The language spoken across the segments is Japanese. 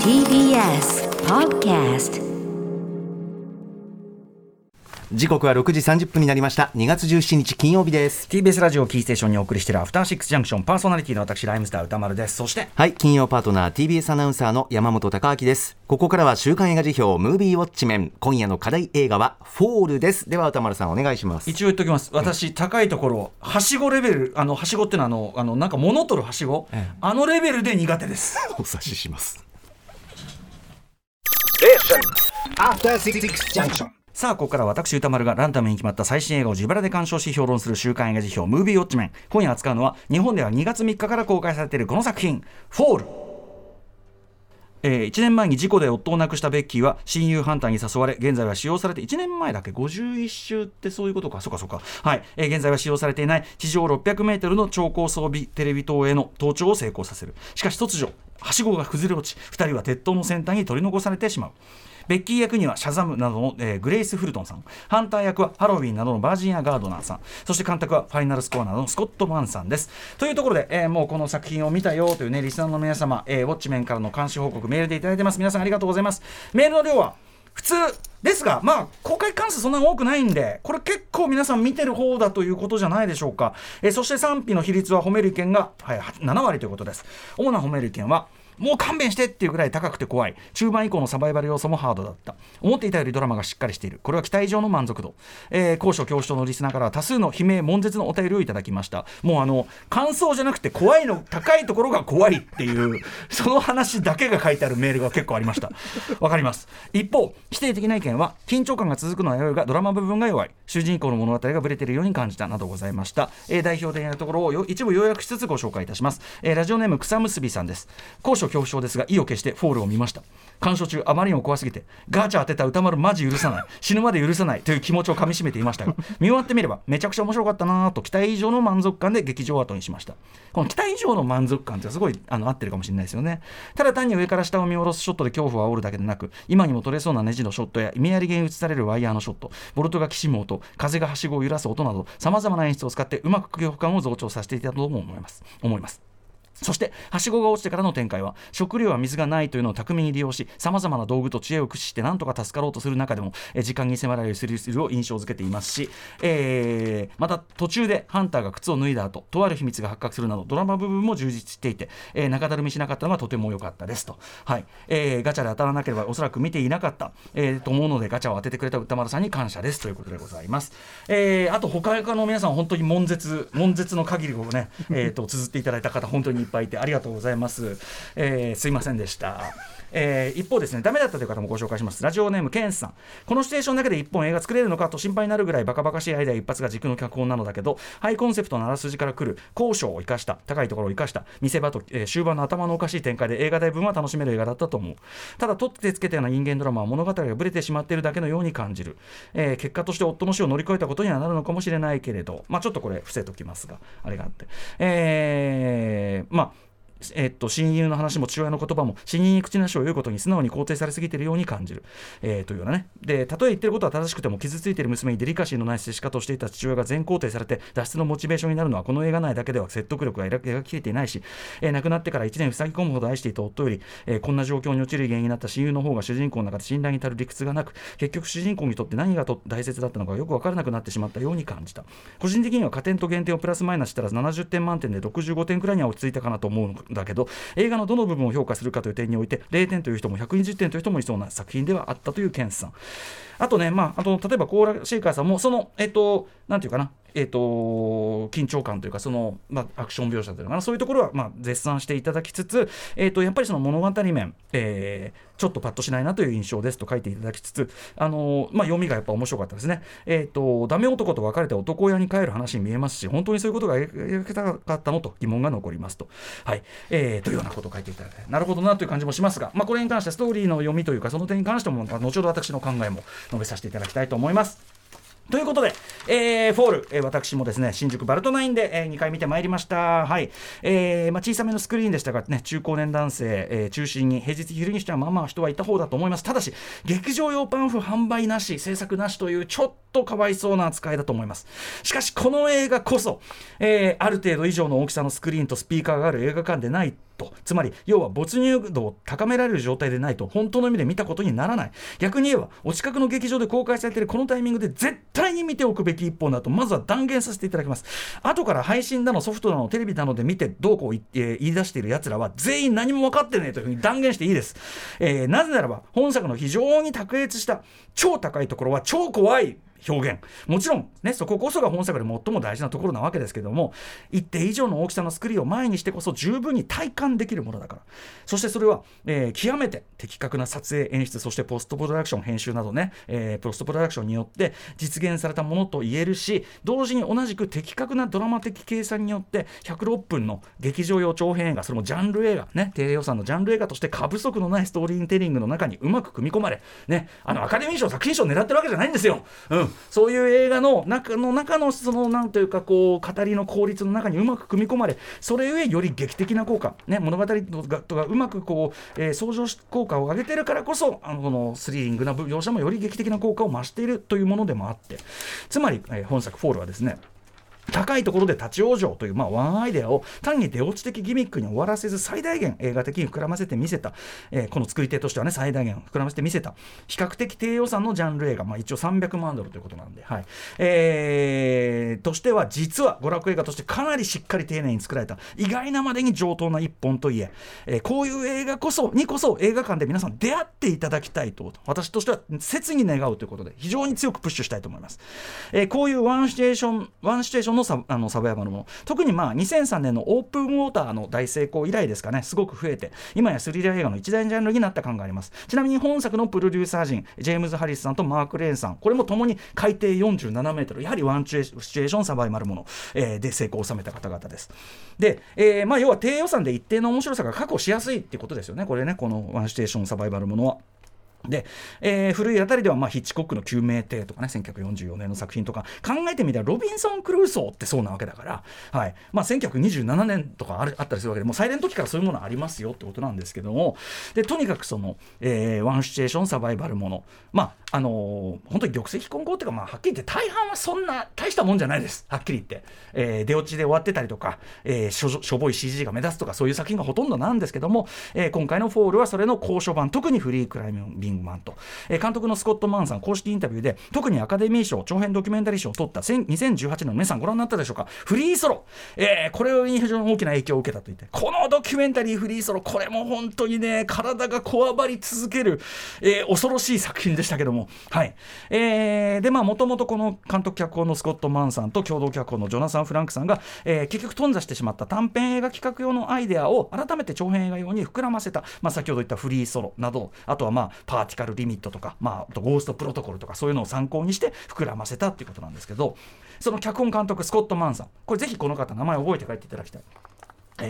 TBS Podcast 時刻は6時30分になりました。2月17日金曜日です。TBS ラジオキーステーションにお送りしているアフターシックスジャンクションパーソナリティの私ライムスター宇多丸です。そしてはい金曜パートナー TBS アナウンサーの山本匡晃です。ここからは週刊映画時評ムービーウォッチメン。今夜の課題映画はフォールです。では宇多丸さんお願いします。一応言っておきます。私、高いところはしごレベルあのはしごっていうのはあのあのなんか物取るはしご、ええ。あのレベルで苦手です。お察しします。After Six Junction. さあここから私歌丸がランダムに決まった最新映画を自腹で鑑賞し評論する週刊映画辞表ムービーウォッチメン。今夜扱うのは日本では2月3日から公開されているこの作品「フォール」えー1年前に事故で夫を亡くしたベッキーは親友ハンターに誘われ現在は使用されて1年前だっけ？51周ってそういうことか。そうかそうか。はい、えー現在は使用されていない地上600メートルの超高装備テレビ塔への登頂を成功させる。しかし突如はしごが崩れ落ち2人は鉄塔の先端に取り残されてしまう。ベッキー役にはシャザムなどの、えーグレイス・フルトンさん。ハンター役はハロウィンなどのバージニア・ガードナーさん。そして監督はファイナルスコアなどのスコット・マンさんです。というところで、えーもうこの作品を見たよというねリスナーの皆様、えーウォッチメンからの監視報告メールでいただいてます。皆さんありがとうございます。メールの量は普通ですが、まあ、公開関数そんなに多くないんで、これ結構皆さん見てる方だということじゃないでしょうか。えそして賛否の比率は褒める意見が、はい、7割ということです。主な褒める意見は、もう勘弁してっていうぐらい高くて怖い。中盤以降のサバイバル要素もハードだった。思っていたよりドラマがしっかりしている。これは期待以上の満足度、えー高所恐怖症のリスナーから多数の悲鳴悶絶のお便りをいただきました。もうあの感想じゃなくて怖いの高いところが怖いっていう その話だけが書いてあるメールが結構ありました。わかります。一方否定的な意見は緊張感が続くのは良いがドラマ部分が弱い。主人公の物語がブレているように感じたなどございました、えー代表的なところを一部要約しつつご紹介いたします、えーラジオネーム草むすびさんです。高所恐怖症ですが意を決してフォールを見ました。鑑賞中あまりにも怖すぎてガチャ当てた歌丸マジ許さない死ぬまで許さないという気持ちをかみしめていましたが 見終わってみればめちゃくちゃ面白かったなぁと期待以上の満足感で劇場を後にしました。この期待以上の満足感ってすごいあの合ってるかもしれないですよね。ただ単に上から下を見下ろすショットで恐怖を煽るだけでなく今にも取れそうなネジのショットや意味ありげに映されるワイヤーのショットボルトがきしむ音風がはしごを揺らす音などさまざまな演出を使ってうまく恐怖感を増長させていたとも思います。思いますそして、はしごが落ちてからの展開は、食料は水がないというのを巧みに利用し、さまざまな道具と知恵を駆使して、なんとか助かろうとする中でも、え時間に迫られるスリルを印象づけていますし、えーまた途中でハンターが靴を脱いだ後、とある秘密が発覚するなど、ドラマ部分も充実していて、えー中だるみしなかったのがとても良かったですと。はい。えーガチャで当たらなければおそらく見ていなかった、えーと思うので、ガチャを当ててくれた歌丸さんに感謝ですということでございます。えーあと、他の皆さん、本当に悶絶、悶絶の限りをね、えーと、綴っていただいた方、本当にいっぱいいて、ありがとうございます。えーすいませんでした。えー一方ですね、ダメだったという方もご紹介します。ラジオネーム、ケンスさん。このシチュエーションだけで一本映画作れるのかと心配になるぐらいバカバカしいアイデア一発が軸の脚本なのだけど、ハイコンセプトのあらすじから来る高所を生かした、高いところを生かした、見せ場と、えー終盤の頭のおかしい展開で映画大分は楽しめる映画だったと思う。ただ、取ってつけたような人間ドラマは物語がブレてしまっているだけのように感じる。えー結果として夫の死を乗り越えたことにはなるのかもしれないけれど、まあちょっとこれ伏せときますが、あれがあって。えーまあえっと、親友の話も父親の言葉も死人に口なしを言うことに素直に肯定されすぎているように感じる、えーというようなね。でたとえ言ってることは正しくても傷ついている娘にデリカシーのない接し方をしていた父親が全肯定されて脱出のモチベーションになるのはこの映画内だけでは説得力が描ききれていないし、えー亡くなってから1年塞ぎ込むほど愛していた夫より、えーこんな状況に陥る原因になった親友の方が主人公の中で信頼に足る理屈がなく結局主人公にとって何がと大切だったのかよく分からなくなってしまったように感じた。個人的には加点と減点をプラスマイナスしたら70点満点で65点くらいには落ち着いたかなと思うだけど映画のどの部分を評価するかという点において0点という人も120点という人もいそうな作品ではあったというケンさん。あとね、まあ、あと例えばコーラシェイカーさんもそのえっとなんていうかなえっと緊張感というかその、まあ、アクション描写というのかなそういうところは、まあ、絶賛していただきつつ、えっとやっぱりその物語面、えーちょっとパッとしないなという印象ですと書いていただきつつ、あのまあ、読みがやっぱ面白かったですね。えっ、と、ダメ男と別れて男親に帰る話に見えますし、本当にそういうことが描けたかったのと疑問が残りますと。はい。えーというようなことを書いていただいて、なるほどなという感じもしますが、まあ、これに関してストーリーの読みというか、その点に関しても、後ほど私の考えも述べさせていただきたいと思います。ということで、えーフォール、えー私もですね、新宿バルトナインで、え2回見てまいりました。はい。えーまあ、小さめのスクリーンでしたが、ね、中高年男性、えー中心に、平日昼にしてはまあまあ人はいた方だと思います。ただし、劇場用パンフ販売なし、制作なしという、ちょっとかわいそうな扱いだと思います。しかし、この映画こそ、えーある程度以上の大きさのスクリーンとスピーカーがある映画館でないと。つまり要は没入度を高められる状態でないと本当の意味で見たことにならない。逆に言えばお近くの劇場で公開されているこのタイミングで絶対に見ておくべき一本だとまずは断言させていただきます。後から配信だのソフトだのテレビなので見てどうこう言,、えー、言い出している奴らは全員何も分かってねえというふうに断言していいです、えー、なぜならば本作の非常に卓越した超高いところは超怖い表現。もちろんねそここそが本作で最も大事なところなわけですけども一定以上の大きさのスクリーンを前にしてこそ十分に体感できるものだから。そしてそれは、えー、極めて的確な撮影演出そしてポストプロダクション編集などね、えー、ポストプロダクションによって実現されたものと言えるし同時に同じく的確なドラマ的計算によって106分の劇場用長編映画それもジャンル映画ね低予算のジャンル映画として過不足のないストーリーテリングの中にうまく組み込まれねあのアカデミー賞作品賞を狙ってるわけじゃないんですよ、うん、そういう映画の中の中のそのなんというかこう語りの効率の中にうまく組み込まれそれゆえより劇的な効果、ね、物語とかうまくこう、えー、相乗効果を上げてるからこそあのこのスリリングな描写もより劇的な効果を増しているというものでもあって。つまり、えー、本作「フォール」はですね高いところで立ち往生という、まあ、ワンアイデアを単に出落ち的ギミックに終わらせず最大限映画的に膨らませてみせた、えー、この作り手としてはね最大限膨らませてみせた。比較的低予算のジャンル映画、まあ、一応300万ドルということなんで、はい。えー、としては実は娯楽映画としてかなりしっかり丁寧に作られた。意外なまでに上等な一本といえ。えー、こういう映画こそにこそ映画館で皆さん出会っていただきたいと私としては切に願うということで非常に強くプッシュしたいと思います、えー、こういうワンシチュエーションワンシチュエーションのサあのサバイバルも。特にまあ2003年のオープンウォーターの大成功以来ですかね。すごく増えて今やスリラー映画の一大ジャンルになった感があります。ちなみに本作のプロデューサー陣ジェームズ・ハリスさんとマーク・レーンさん。これもともに海底47メートル。やはりワンシチュエーションサバイバルもの、えー、で成功を収めた方々です。で、えー、まあ要は低予算で一定の面白さが確保しやすいっていうことですよね。これねこのワンシチュエーションサバイバルものは。で、えー、古いあたりでは、まあ、ヒッチコックの救命艇とかね、1944年の作品とか、考えてみたら、ロビンソン・クルーソーってそうなわけだから、はい。まあ、1927年とかあるあったりするわけで、もうサイレント期からそういうものありますよってことなんですけども、で、とにかくその、えー、ワンシチュエーションサバイバルもの、まあ、あのー、本当に玉石混合っていうか、まあ、はっきり言って大半はそんな大したもんじゃないです。はっきり言って。えー、出落ちで終わってたりとか、えー、しょしょぼい CG が目立つとか、そういう作品がほとんどなんですけども、えー、今回のフォールはそれの高所版、特にフリークライミングマンと、えー、監督のスコット・マンさん公式インタビューで特にアカデミー賞長編ドキュメンタリー賞を取った2018年の皆さんご覧になったでしょうか？フリーソロ、えー、これに非常に大きな影響を受けたと言って。このドキュメンタリーフリーソロこれも本当にね体がこわばり続ける、えー、恐ろしい作品でしたけども。はい。えー、でまあもともとこの監督脚本のスコット・マンさんと共同脚本のジョナサン・フランクさんが、えー、結局頓挫してしまった短編映画企画用のアイデアを改めて長編映画用に膨らませた、まあ、先ほど言ったフリーソロなどあとはまあパーティカルリミットとか、まあ、あとゴーストプロトコルとかそういうのを参考にして膨らませたっていうことなんですけどその脚本監督スコット・マンさんこれぜひこの方名前覚えて帰っていただきたい。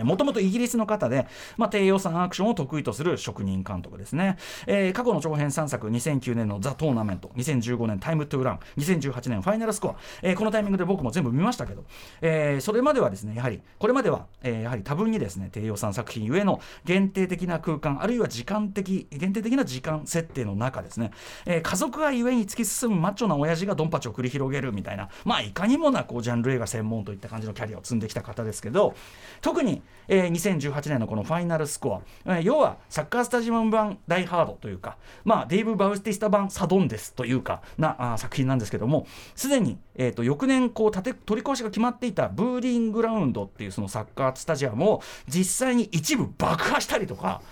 もともとイギリスの方で、まあ、低予算アクションを得意とする職人監督ですね、えー、過去の長編3作2009年の「ザ・トーナメント」2015年「タイム・トゥ・ラン」2018年「ファイナル・スコア」えー、このタイミングで僕も全部見ましたけど、えー、それまではですねやはりこれまでは、えー、やはり多分にですね低予算作品ゆえの限定的な空間あるいは時間的限定的な時間設定の中ですね、えー、家族愛ゆえに突き進むマッチョな親父がドンパチを繰り広げるみたいなまあいかにもなこうジャンル映画専門といった感じのキャリアを積んできた方ですけど特にえー、2018年のこのファイナルスコア、えー、要はサッカースタジアム版ダイハードというか、まあ、デイブ・バウスティスタ版サドンデスというかなあ作品なんですけどもすでに、えーと、翌年こう建て取り壊しが決まっていたブーリングラウンドっていうそのサッカースタジアムを実際に一部爆破したりとか。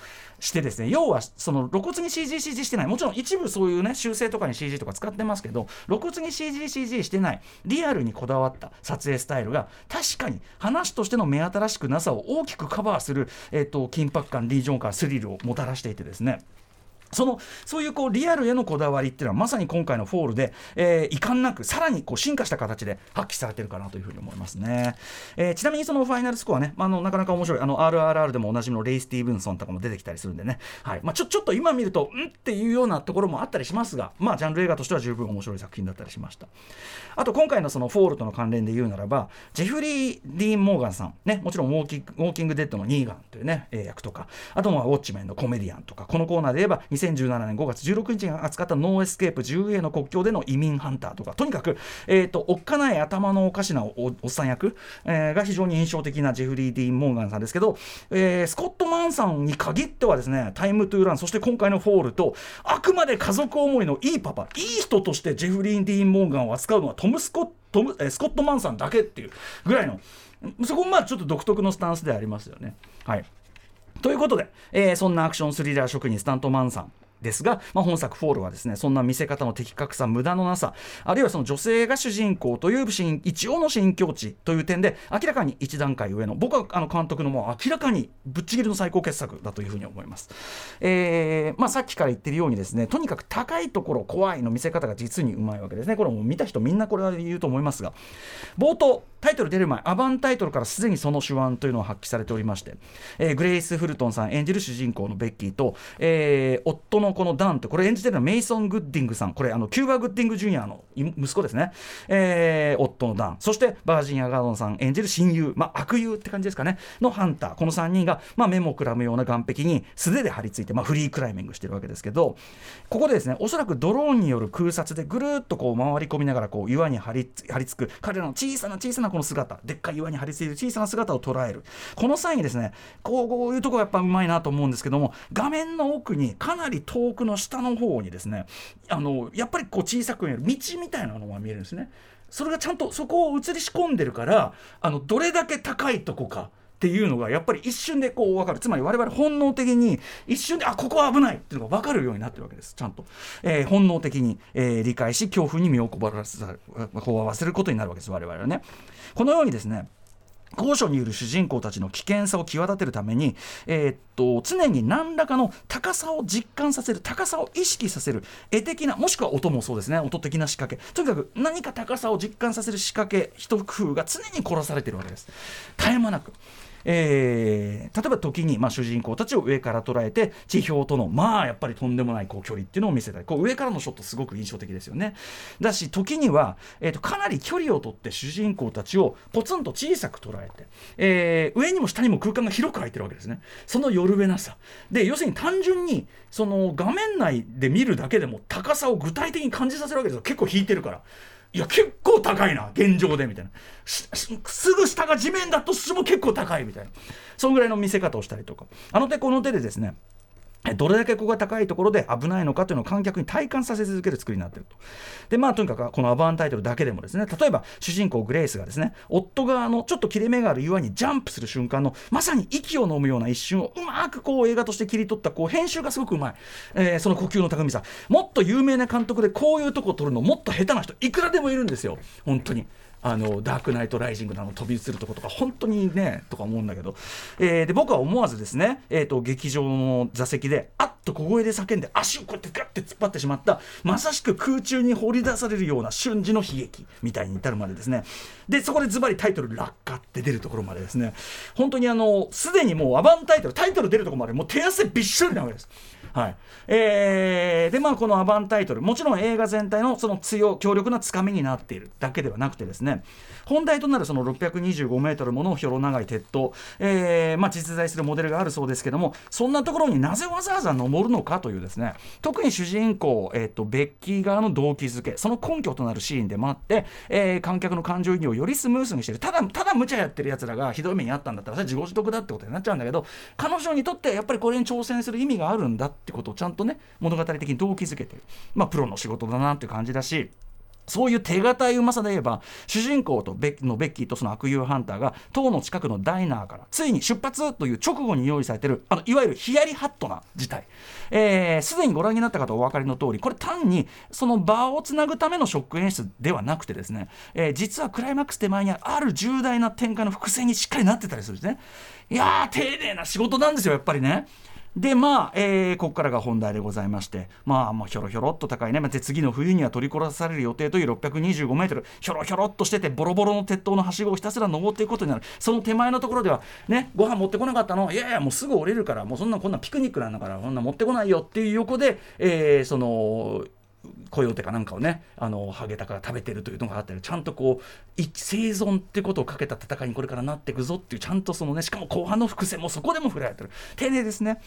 してですね要はその露骨に CGCG してない。もちろん一部そういうね修正とかに CG とか使ってますけど露骨に CGCG してない。リアルにこだわった撮影スタイルが確かに話としての目新しくなさを大きくカバーする、えーと、緊迫感リージョン感スリルをもたらしていてですね。そのそういうこうリアルへのこだわりっていうのはまさに今回のフォールで、えー、遺憾なくさらにこう進化した形で発揮されてるかなというふうに思いますね、えー、ちなみにそのファイナルスコアね、まあ、のなかなか面白い。あの RRR でもおなじみのレイ・スティーブンソンとかも出てきたりするんでね、はい。まあ、ちょちょっと今見るとんっていうようなところもあったりしますが、まあ、ジャンル映画としては十分面白い作品だったりしました。あと今回のそのフォールとの関連で言うならばジェフリー・ディーン・モーガンさんね。もちろんウォーキングウォーキングデッドのニーガンというね、えー、役とか。あとはウォッチメンのコメディアンとか。このコーナーで言えば2 2017年5月16日に扱ったノーエスケープ 10A の国境での移民ハンターとかとにかく、えーと、おっかない頭のおかしなおっさん役、えー、が非常に印象的なジェフリー・ディーン・モーガンさんですけど、えー、スコット・マンさんに限ってはですねタイム・トゥ・ランそして今回のフォールとあくまで家族思いのいいパパいい人としてジェフリー・ディーン・モーガンを扱うのはトム・スコットム、スコット・マンさんだけっていうぐらいのそこもまあちょっと独特のスタンスでありますよね。はいということで、えー、そんなアクションスリラー職人スタントマンさんですが、まあ、本作「フォール」はですねそんな見せ方の的確さ無駄のなさあるいはその女性が主人公という一応の新境地という点で明らかに一段階上の僕はあの監督のもう明らかにぶっちぎりの最高傑作だというふうに思います、えーまあ、さっきから言ってるようにですねとにかく高いところ怖いの見せ方が実にうまいわけですね。これも見た人みんなこれは言うと思いますが冒頭タイトル出る前アバンタイトルからすでにその手腕というのは発揮されておりまして、えー、グレイス・フルトンさん演じる主人公のベッキーと、えー、夫のこのダンってこれ演じてるのはメイソン・グッディングさん。これあのキューバ・グッディング・ジュニアの息子ですね、えー、夫のダン。そしてバージン・アガードンさん演じる親友、まあ、悪友って感じですかね。のハンター。この3人が、まあ、目もくらむような岸壁に素手で張り付いて、まあ、フリークライミングしてるわけですけどここでですねおそらくドローンによる空撮でぐるっとこう回り込みながらこう岩に張り張り付く彼らの小さな小さなこの姿でっかい岩に張り付いてる小さな姿を捉える。この際にですねこういうとこがやっぱうまいなと思うんですけども画面の奥にかなり遠くの下の方にですねあのやっぱりこう小さく見える道みたいなのが見えるんですね。それがちゃんとそこを映り込んでるからあのどれだけ高いとこかっていうのがやっぱり一瞬でこう分かる。つまり我々本能的に一瞬であここは危ないっていうのが分かるようになってるわけです。ちゃんと、えー、本能的に、えー、理解し恐怖に身をこばらせこわせることになるわけです我々はね。このようにですね高所にいる主人公たちの危険さを際立てるために、えー、っと常に何らかの高さを実感させる高さを意識させる絵的なもしくは音もそうですね。音的な仕掛け。とにかく何か高さを実感させる仕掛け一工夫が常に殺されているわけです。絶え間なく。えー、例えば時に、まあ、主人公たちを上から捉えて地表とのまあやっぱりとんでもないこう距離っていうのを見せたりこう上からのショットすごく印象的ですよね。だし時には、えーと、かなり距離をとって主人公たちをポツンと小さく捉えて、えー、上にも下にも空間が広く空いてるわけですね。そのよるべなさ。で要するに単純にその画面内で見るだけでも高さを具体的に感じさせるわけですよ。結構引いてるから。いや結構高いな現状でみたいな。すぐ下が地面だとしても結構高いみたいな。そんぐらいの見せ方をしたりとか。あの手この手でですねどれだけここが高いところで危ないのかというのを観客に体感させ続ける作りになっていると。で、まあ、とにかくこのアバンタイトルだけでもですね、例えば主人公グレイスがですね、夫側のちょっと切れ目がある岩にジャンプする瞬間のまさに息を飲むような一瞬をうまくこう映画として切り取ったこう編集がすごくうまい、えー、その呼吸の高みさ、もっと有名な監督でこういうとこを撮るのもっと下手な人いくらでもいるんですよ、本当に。あのダークナイトライジングなの飛び移るとことか本当にねとか思うんだけど、えー、で僕は思わずですね、えーと、劇場の座席であっと小声で叫んで足をこうやってガッて突っ張ってしまったまさしく空中に放り出されるような瞬時の悲劇みたいに至るまでですね。でそこでズバリタイトル「落下」って出るところまでですね。本当にあのすでにもうアバンタイトルタイトル出るところまでもう手汗びっしょりなわけです。はい。えー、でまあこのアバンタイトルもちろん映画全体のその強強力なつかみになっているだけではなくてですね本題となるその625メートルものひょろ長い鉄塔、えーまあ、実在するモデルがあるそうですけどもそんなところになぜわざわざ登るのかというですね。特に主人公、えーと、ベッキー側の動機づけその根拠となるシーンでもあって、えー、観客の感情移入をよりスムースにしてる。ただただ無茶やってるやつらがひどい目にあったんだったらそれ自業自得だってことになっちゃうんだけど彼女にとってやっぱりこれに挑戦する意味があるんだってことをちゃんとね物語的に動機づけてる。まあプロの仕事だなっていう感じだし。そういう手堅いうまさで言えば主人公とベのベッキーとその悪友ハンターが塔の近くのダイナーからついに出発という直後に用意されているあのいわゆるヒヤリハットな事態。すで、えー、にご覧になった方お分かりの通りこれ単にその場をつなぐためのショック演出ではなくてですね、えー、実はクライマックス手前にある重大な展開の伏線にしっかりなってたりするんですね。いやー丁寧な仕事なんですよやっぱりね。でまあ、えー、ここからが本題でございましてまあもうひょろひょろっと高いね、まあ、で次の冬には取り殺される予定という625メートル。ひょろひょろっとしててボロボロの鉄塔のはしごをひたすら登っていくことになる。その手前のところではねご飯持ってこなかったの。いやいやもうすぐ降りるからもうそんなこんなピクニックなんだからこんな持ってこないよっていう横で、えー、そのコヨーテかなんかをねあのハゲタから食べてるというのがあったりちゃんとこう生存ってことをかけた戦いにこれからなっていくぞっていうちゃんとそのねしかも後半の伏線もそこでも振られてる。丁寧ですね。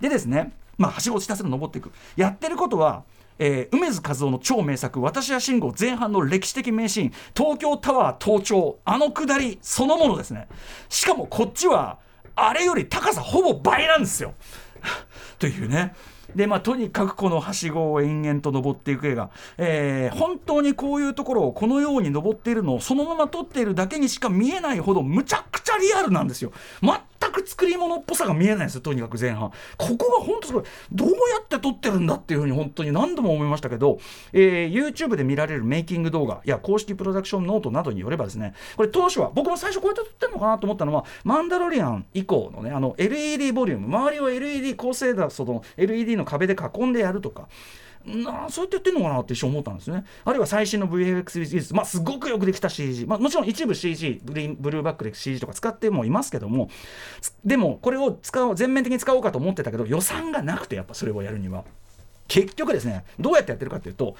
でですねまあはしごをひたすら登っていく。やってることはえー梅津和夫の超名作「私は慎吾」前半の歴史的名シーン東京タワー登頂あの下りそのものですね。しかもこっちはあれより高さほぼ倍なんですよ。というね。でまあ、とにかくこのはしごを延々と登っていく絵が、えー本当にこういうところをこのように登っているのをそのまま撮っているだけにしか見えないほどむちゃくちゃリアルなんですよ。全く作り物っぽさが見えないんですよとにかく前半。ここが本当すごいどうやって撮ってるんだっていうふうに本当に何度も思いましたけど、えー YouTube で見られるメイキング動画や公式プロダクションノートなどによればですねこれ当初は僕も最初こうやって撮ってるのかなと思ったのはマンダロリアン以降のねあの LED ボリューム周りを LED 高精度その LED の壁で囲んでやるとかなあそうやってやってんのかなって一瞬思ったんですね。あるいは最新の VFX 技術、まあ、すごくよくできた CG、まあ、もちろん一部 CG ブリブルーバックで CG とか使ってもいますけどもでもこれを使う全面的に使おうかと思ってたけど予算がなくてやっぱそれをやるには。結局ですねどうやってやってるかっていうと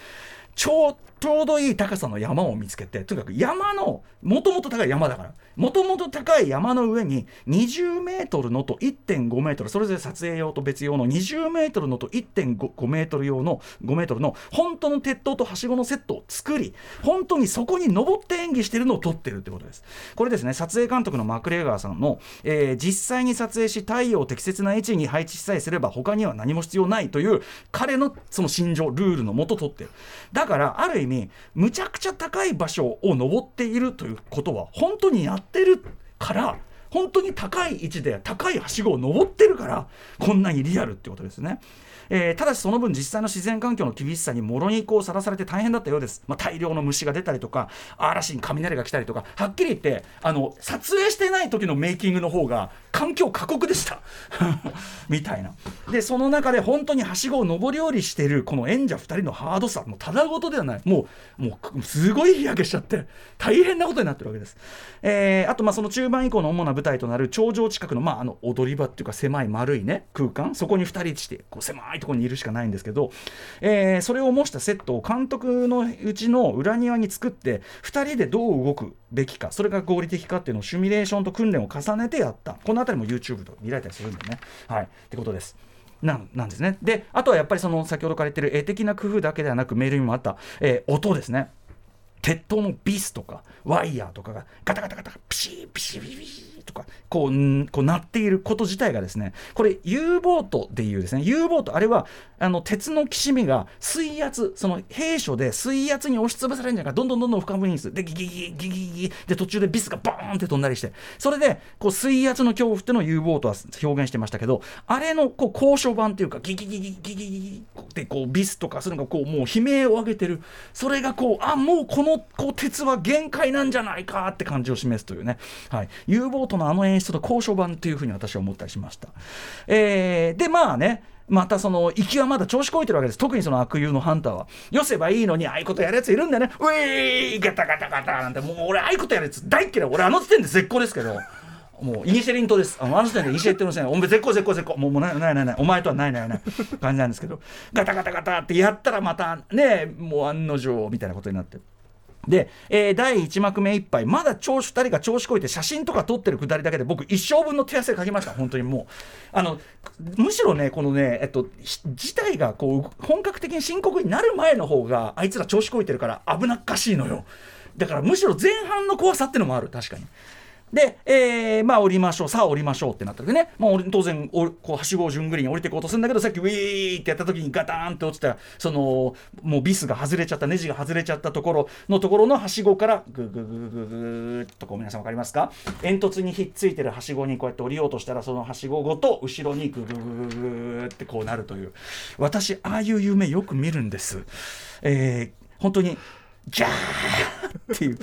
ちょちょうどいい高さの山を見つけてとにかく山のもともと高い山だからもともと高い山の上に20メートルのと1.5メートルそれぞれ撮影用と別用の20メートルのと1.5メートル用の5メートルの本当の鉄塔とはしごのセットを作り本当にそこに登って演技してるのを撮ってるってことです。これですね撮影監督のマクレーガーさんの、えー実際に撮影し太陽を適切な位置に配置さえすれば他には何も必要ないという彼のその心情ルールのもと撮ってる。だからある意味むちゃくちゃ高い場所を登っているということは本当にやっててるから本当に高い位置で高いはしごを登ってるからこんなにリアルってことですね。えーただしその分実際の自然環境の厳しさにもろにこうさらされて大変だったようです、まあ、大量の虫が出たりとか嵐に雷が来たりとかはっきり言ってあの撮影してない時のメイキングの方が環境過酷でした。みたいな。でその中で本当にはしごを上り下りしてるこの演者2人のハードさもうただごとではない。もうもうすごい日焼けしちゃって大変なことになってるわけです、えーあとまあその中盤以降の主な舞台となる頂上近くの,、まあ、あの踊り場っていうか狭い丸いね空間。そこに2人してこう狭いところにいるしかないんですけど、えーそれを模したセットを監督のうちの裏庭に作って2人でどう動くべきかそれが合理的かっていうのをシミュレーションと訓練を重ねてやった。この辺りも YouTube と見られたりするんでね。はい。ってことです。なんなんですね。であとはやっぱりその先ほどから言ってる絵的な工夫だけではなくメールにもあった、えー音ですね。鉄塔のビスとかワイヤーとかがガタガタガタピシーピシーピシーピーとかこうこう鳴っていること自体がですねこれ U ボートっていうですね U ボートあれはあの鉄のきしみが水圧その兵所で水圧に押しつぶされるんじゃないかどんどんどんどん深めにする。でギギギギギギギで途中でビスがボーンって飛んだりしてそれでこう水圧の恐怖っていうのを U ボートは表現してましたけどあれのこう交渉版っていうかギギギギギギギギってこうビスとかそういうのがこうもう悲鳴を上げてる。それがこうあもうこのこう鉄は限界なんじゃないかって感じを示すというね、はい、U ボートのあの演出と交渉版っていうふうに私は思ったりしました。えーでまあねまたその行きはまだ調子こいてるわけです。特にその悪友のハンターは。よせばいいのにああいうことやるやついるんだよね。ウェーイガタガタガタなんて。もう俺ああいうことやるやつ大っ嫌い俺あの時点で絶好ですけど。もうイニシェリントです。あの時点でイニシェリントのせいお前絶好絶好絶好。もうもうないないないない。お前とはないないない。感じなんですけど。ガタガタガタってやったらまたねもう案の定みたいなことになって。で、えー第1幕目いっぱいまだ調子2人が調子こいて写真とか撮ってるくだりだけで僕一生分の手汗かきました本当にもうあのむしろねこのねえっと事態がこう本格的に深刻になる前の方があいつら調子こいてるから危なっかしいのよだからむしろ前半の怖さってのもある確かに。で、えーまあ降りましょうさあ降りましょうってなった時ね、まあ、当然おこうはしごを順繰りに降りていこうとするんだけどさっきウィーってやった時にガタンって落ちたらそのもうビスが外れちゃったネジが外れちゃったところのところのはしごからグググググっとこう皆さん分かりますか煙突にひっついてるはしごにこうやって降りようとしたらそのはしごごと後ろにグググググってこうなるという私ああいう夢よく見るんです。えー本当にギャーっていう。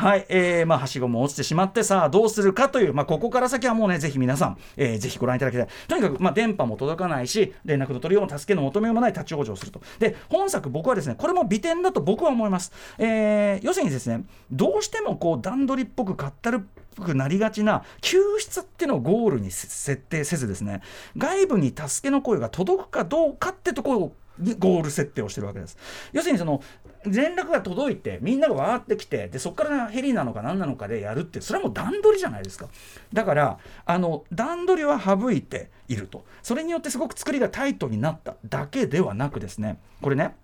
はい、えー、まあ、はしごも落ちてしまって、さあ、どうするかという、まあ、ここから先はもうね、ぜひ皆さん、えーぜひご覧いただきたい。とにかく、まあ、電波も届かないし、連絡の取りようも助けの求めようもない立ち往生すると。で、本作、僕はですね、これも美点だと僕は思います。えー要するにですね、どうしてもこう、段取りっぽく、かったるっぽくなりがちな、救出ってのをゴールに設定せずですね、外部に助けの声が届くかどうかってところをゴール設定をしてるわけです。要するにその連絡が届いてみんながわーってきてでそこからヘリなのか何なのかでやるってそれはもう段取りじゃないですか。だからあの段取りは省いていると。それによってすごく作りがタイトになっただけではなくですね。これね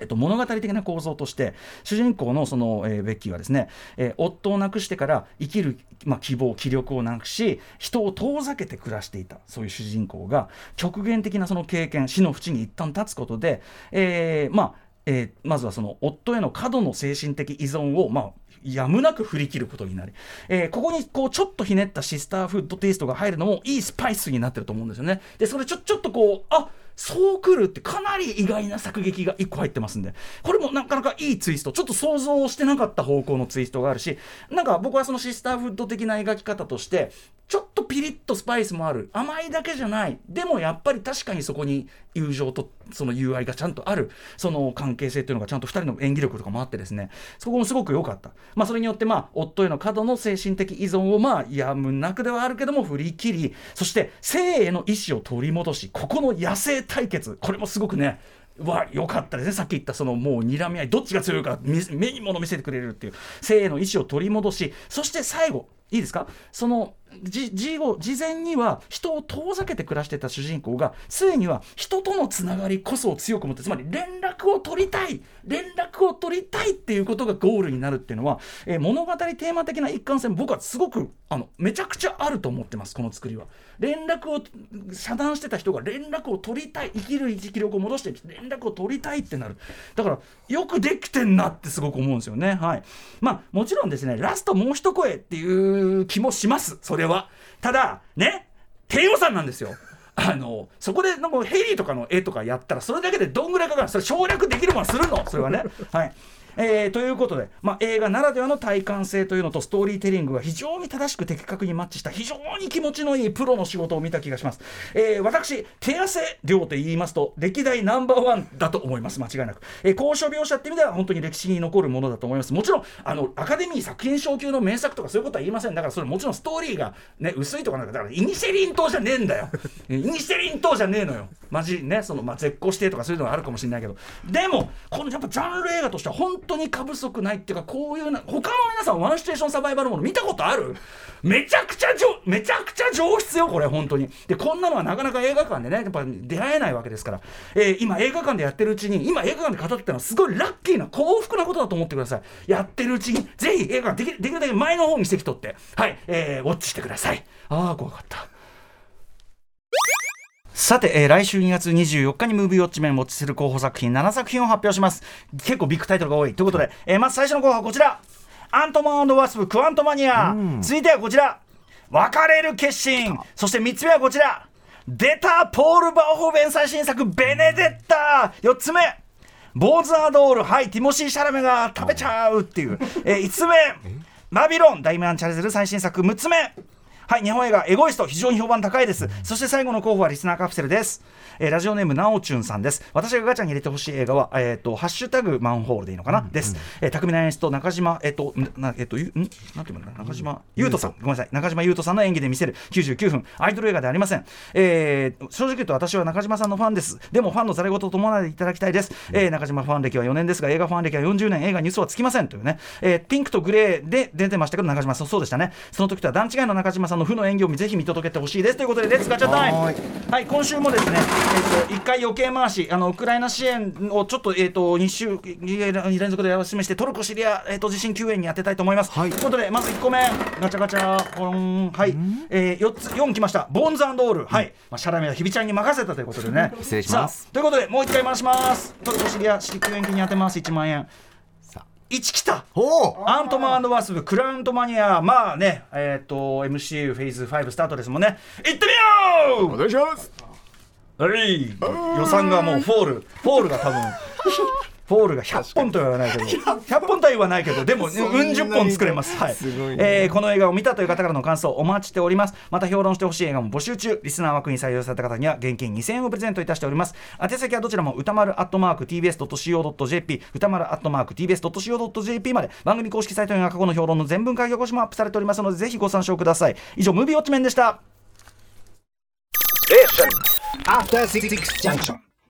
えっと、物語的な構造として主人公のその、えー、ベッキーはですね、えー、夫を亡くしてから生きる、まあ、希望気力をなくし人を遠ざけて暮らしていたそういう主人公が極限的なその経験死の淵に一旦立つことで、えー、まあえー、まずはその夫への過度の精神的依存を、まあ、やむなく振り切ることになり、えー、ここにこうちょっとひねったシスターフードテイストが入るのもいいスパイスになってると思うんですよね。でそれちょちょっとこうあっそうくるってかなり意外な作劇が1個入ってますんで。これもなかなかいいツイスト。ちょっと想像してなかった方向のツイストがあるしなんか僕はそのシスターフッド的な描き方としてちょっとピリッとスパイスもある。甘いだけじゃない。でもやっぱり確かにそこに友情とその友愛がちゃんとある。その関係性というのがちゃんと2人の演技力とかもあってですね。そこもすごく良かった、まあ、それによってまあ夫への過度の精神的依存をまあやむなくではあるけども振り切り。そして生への意思を取り戻しここの野生対決。これもすごくねは良かったですね。さっき言ったそのもう睨み合いどっちが強いか目にもの見せてくれるっていう生への意思を取り戻しそして最後いいですか？その事後事前には人を遠ざけて暮らしてた主人公がついには人とのつながりこそを強く持ってつまり連絡を取りたい連絡を取りたいっていうことがゴールになるっていうのは、えー、物語テーマ的な一貫性僕はすごくあのめちゃくちゃあると思ってますこの作りは。連絡を遮断してた人が連絡を取りたい生きる生き力を戻して連絡を取りたいってなる。だからよくできてんなってすごく思うんですよね。はい。まあもちろんですねラストもう一声っていう気もします。これは。ただね低予算なんですよ。あのそこでなんかヘリとかの絵とかやったらそれだけでどんぐらいかかるそれ省略できるものするの？それはね。はい。えー、ということで、まあ、映画ならではの体感性というのとストーリーテリングが非常に正しく的確にマッチした非常に気持ちのいいプロの仕事を見た気がします、えー、私手汗量と言いますと歴代ナンバーワンだと思います。間違いなく、えー、交渉描写っていう意味では本当に歴史に残るものだと思います。もちろんあのアカデミー作品賞級の名作とかそういうことは言いません。だからそれもちろんストーリーが、ね、薄いとかなんかだからイニシェリン島じゃねえんだよ。イニシェリン島じゃねえのよ。マジねその、まあ、絶好してとかそういうのがあるかもしれないけど。でもこのやっぱジャンル映画としては本当に過不足ないっていうかこういうな他の皆さんワンシチュエーションサバイバルもの見たことある？めちゃくちゃめちゃくちゃ上質よこれ本当に。でこんなのはなかなか映画館でねやっぱ出会えないわけですから、えー、今映画館でやってるうちに今映画館で語ってたのはすごいラッキーな幸福なことだと思ってください。やってるうちにぜひ映画館できるだけ前の方に席取ってはい、えー、ウォッチしてください。ああ怖かった。さて、えー、来週2月24日にムービーウォッチメンウォッチする候補作品7作品を発表します。結構ビッグタイトルが多い。ということで、えー、まず最初の候補はこちら。アントマンワスプクワントマニア、続いてはこちら。別れる決心。そして3つ目はこちら。出たポール・バーホーベン最新作ベネデッタ4つ目。ボーズ・アドールはいティモシー・シャラメが食べちゃうっていう、えー、5つ目。バビロンダイメアン・チャレゼル最新作。6つ目はい日本映画エゴイスト非常に評判高いです、そして最後の候補はリスナーカプセルです、えー、ラジオネームなおちゅんさんです。私がガチャに入れてほしい映画はえっ、ー、とハッシュタグマンホールでいいのかな、うん、です、えー、匠の演出と中島えっ、ー、となえっ、とん？なんていうんだ？中島裕翔さん。ごめんなさい。中島裕翔さんの演技で見せる。99分。アイドル映画でありません、えー、正直言うと私は中島さんのファンです。でもファンのざれ言と伴っていただきたいです、えー、中島ファン歴は4年ですが映画ファン歴は40年。映画に嘘はつきませんというね、えー、ピンクとグレーで出てましたけど中島さん。そうでしたね。その時とは段違いの中島さんの負の演技をぜひ見届けてほしいです。ということで Let's ガチャタイムはい今週もですね、えーと、1回余計回しあのウクライナ支援をちょっと,、えーと、2週2連続で示してトルコシリア、えーと、地震救援に当てたいと思います、はい、ということでまず1個目。ガチャガチャポン。はい、えー、4つ4きました。ボーンズオール、はい、まあ、シャラメは日比ちゃんに任せたということでね。失礼します。ということでもう1回回します。トルコシリア救援金に当てます。1万円1来た。アントマンワスプクラウントマニア。まあねえっ、ー、と MCU フェーズ5スタートですもんね。行ってみよう！お願いします。はい。予算がもうフォール。フォールが多分フォールが100本とは言わないけど。100本とは言わないけどでも うん十本作れます、はい。すえー、この映画を見たという方からの感想お待ちしております。また評論してほしい映画も募集中。リスナー枠に採用された方には現金2000円をプレゼントいたしております。宛先はどちらも歌丸アットマーク TBS.CO.JP 歌丸アットマーク TBS.CO.JP まで。番組公式サイトには過去の評論の全文書き起こしもアップされておりますのでぜひご参照ください。以上ムービーウォッチメンでした。After 66 junction.